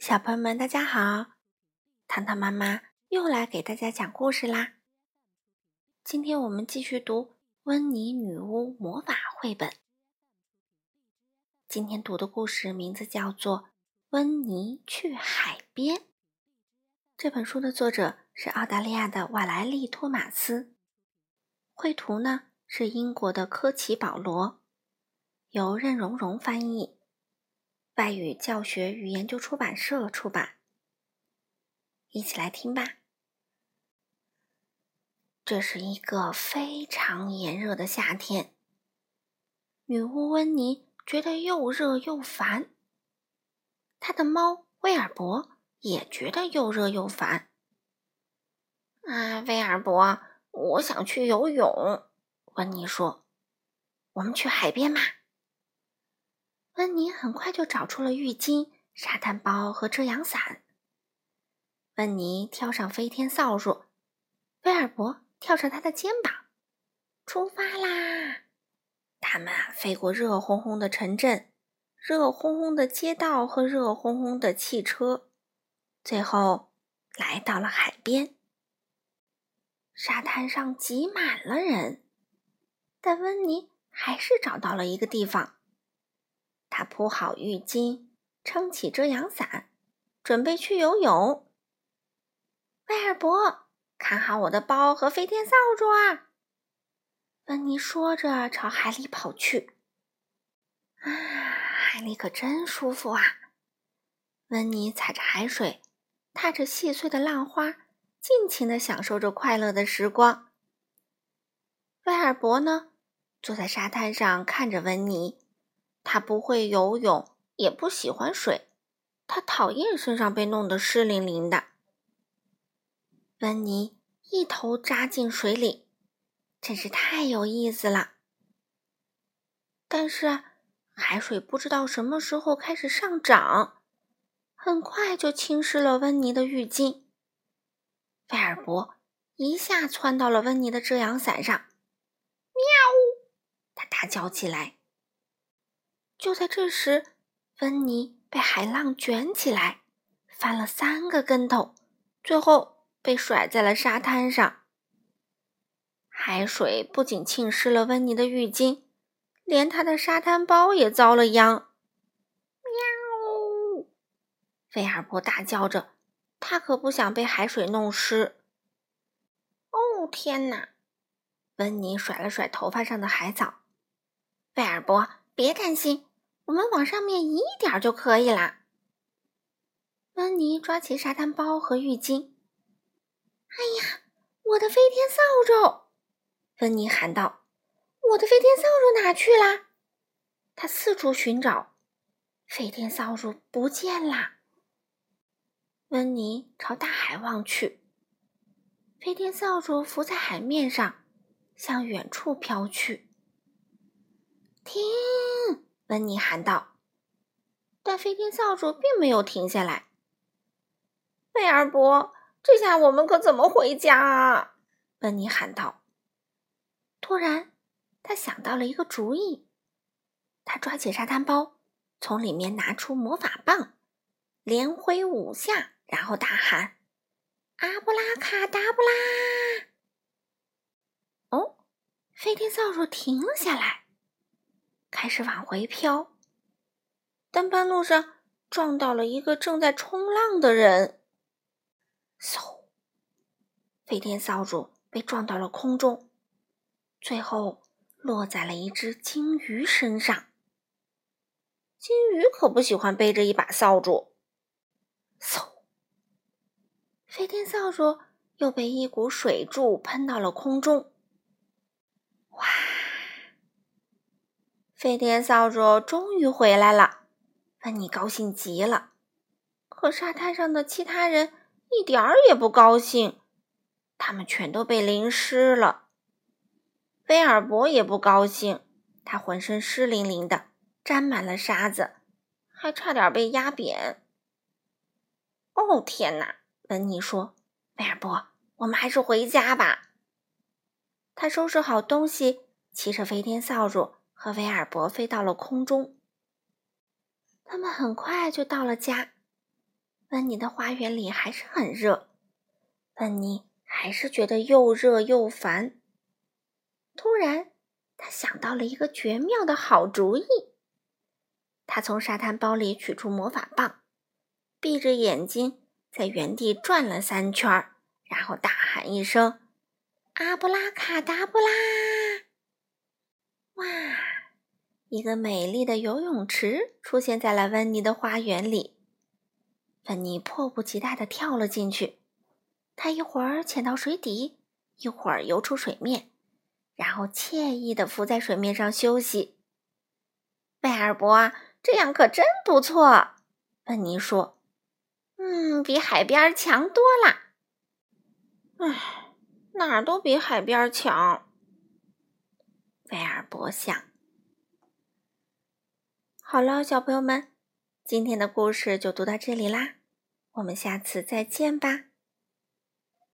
小朋友们，大家好！糖糖妈妈又来给大家讲故事啦。今天我们继续读《温妮女巫魔法绘本》。今天读的故事名字叫做《温妮去海边》。这本书的作者是澳大利亚的瓦莱丽·托马斯，绘图呢是英国的科奇·保罗，由任蓉蓉翻译。外语教学与研究出版社出版。一起来听吧。这是一个非常炎热的夏天，女巫温妮觉得又热又烦。她的猫威尔伯也觉得又热又烦。啊，威尔伯，我想去游泳。温妮说：“我们去海边吧。”温妮很快就找出了浴巾、沙滩包和遮阳伞。温妮跳上飞天扫帚，威尔伯跳上他的肩膀，出发啦！他们啊飞过热烘烘的城镇、热烘烘的街道和热烘烘的汽车，最后来到了海边。沙滩上挤满了人，但温妮还是找到了一个地方。他铺好浴巾，撑起遮阳伞，准备去游泳。威尔伯，看好我的包和飞天扫帚啊！温妮说着，朝海里跑去。啊，海里可真舒服啊！温妮踩着海水，踏着细碎的浪花，尽情的享受着快乐的时光。威尔伯呢，坐在沙滩上看着温妮。他不会游泳，也不喜欢水，他讨厌身上被弄得湿淋淋的。温妮一头扎进水里，真是太有意思了。但是海水不知道什么时候开始上涨，很快就侵蚀了温妮的浴巾。威尔伯一下窜到了温妮的遮阳伞上，喵！他大叫起来。就在这时，温妮被海浪卷起来，翻了三个跟头，最后被甩在了沙滩上。海水不仅浸湿了温妮的浴巾，连她的沙滩包也遭了殃。喵！菲尔伯大叫着，他可不想被海水弄湿。哦，天哪！温妮甩了甩头发上的海藻。菲尔伯，别担心。我们往上面移一点就可以啦。温妮抓起沙滩包和浴巾。哎呀，我的飞天扫帚！温妮喊道：“我的飞天扫帚哪去啦？”他四处寻找，飞天扫帚不见啦。温妮朝大海望去，飞天扫帚浮在海面上，向远处飘去。温妮喊道，但飞天扫帚并没有停下来。贝尔伯，这下我们可怎么回家啊？温妮喊道。突然，他想到了一个主意。他抓起沙滩包，从里面拿出魔法棒，连挥五下，然后大喊：“阿布拉卡达布拉！”哦，飞天扫帚停了下来。开始往回飘，但半路上撞到了一个正在冲浪的人。嗖！飞天扫帚被撞到了空中，最后落在了一只金鱼身上。金鱼可不喜欢背着一把扫帚。嗖！飞天扫帚又被一股水柱喷到了空中。哇！飞天扫帚终于回来了，温妮高兴极了。可沙滩上的其他人一点儿也不高兴，他们全都被淋湿了。威尔伯也不高兴，他浑身湿淋淋的，沾满了沙子，还差点被压扁。哦，天哪！温妮说：“威尔伯，我们还是回家吧。”他收拾好东西，骑着飞天扫帚。和威尔伯飞到了空中，他们很快就到了家。温妮的花园里还是很热，温妮还是觉得又热又烦。突然，他想到了一个绝妙的好主意。他从沙滩包里取出魔法棒，闭着眼睛在原地转了三圈，然后大喊一声：“阿布拉卡达布拉！”哇！一个美丽的游泳池出现在了温妮的花园里。芬妮迫不及待地跳了进去，她一会儿潜到水底，一会儿游出水面，然后惬意地浮在水面上休息。贝尔博，这样可真不错，芬妮说：“嗯，比海边强多了。”唉，哪儿都比海边强。贝尔伯想。好了，小朋友们。今天的故事就读到这里啦，我们下次再见吧。